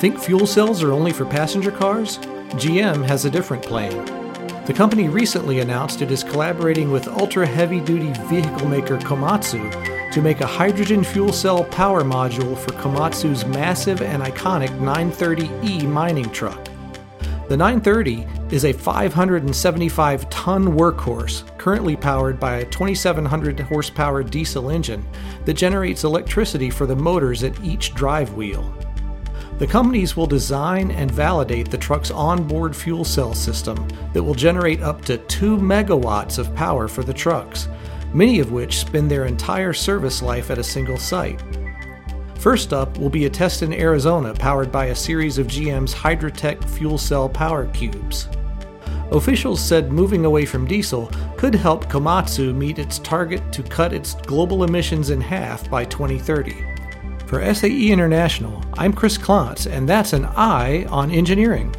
Think fuel cells are only for passenger cars? GM has a different plan. The company recently announced it is collaborating with ultra heavy duty vehicle maker Komatsu to make a hydrogen fuel cell power module for Komatsu's massive and iconic 930E mining truck. The 930 is a 575 ton workhorse currently powered by a 2700 horsepower diesel engine that generates electricity for the motors at each drive wheel. The companies will design and validate the truck's onboard fuel cell system that will generate up to 2 megawatts of power for the trucks, many of which spend their entire service life at a single site. First up will be a test in Arizona powered by a series of GM's Hydrotec fuel cell power cubes. Officials said moving away from diesel could help Komatsu meet its target to cut its global emissions in half by 2030. For SAE International, I'm Chris Klontz, and that's an eye on engineering.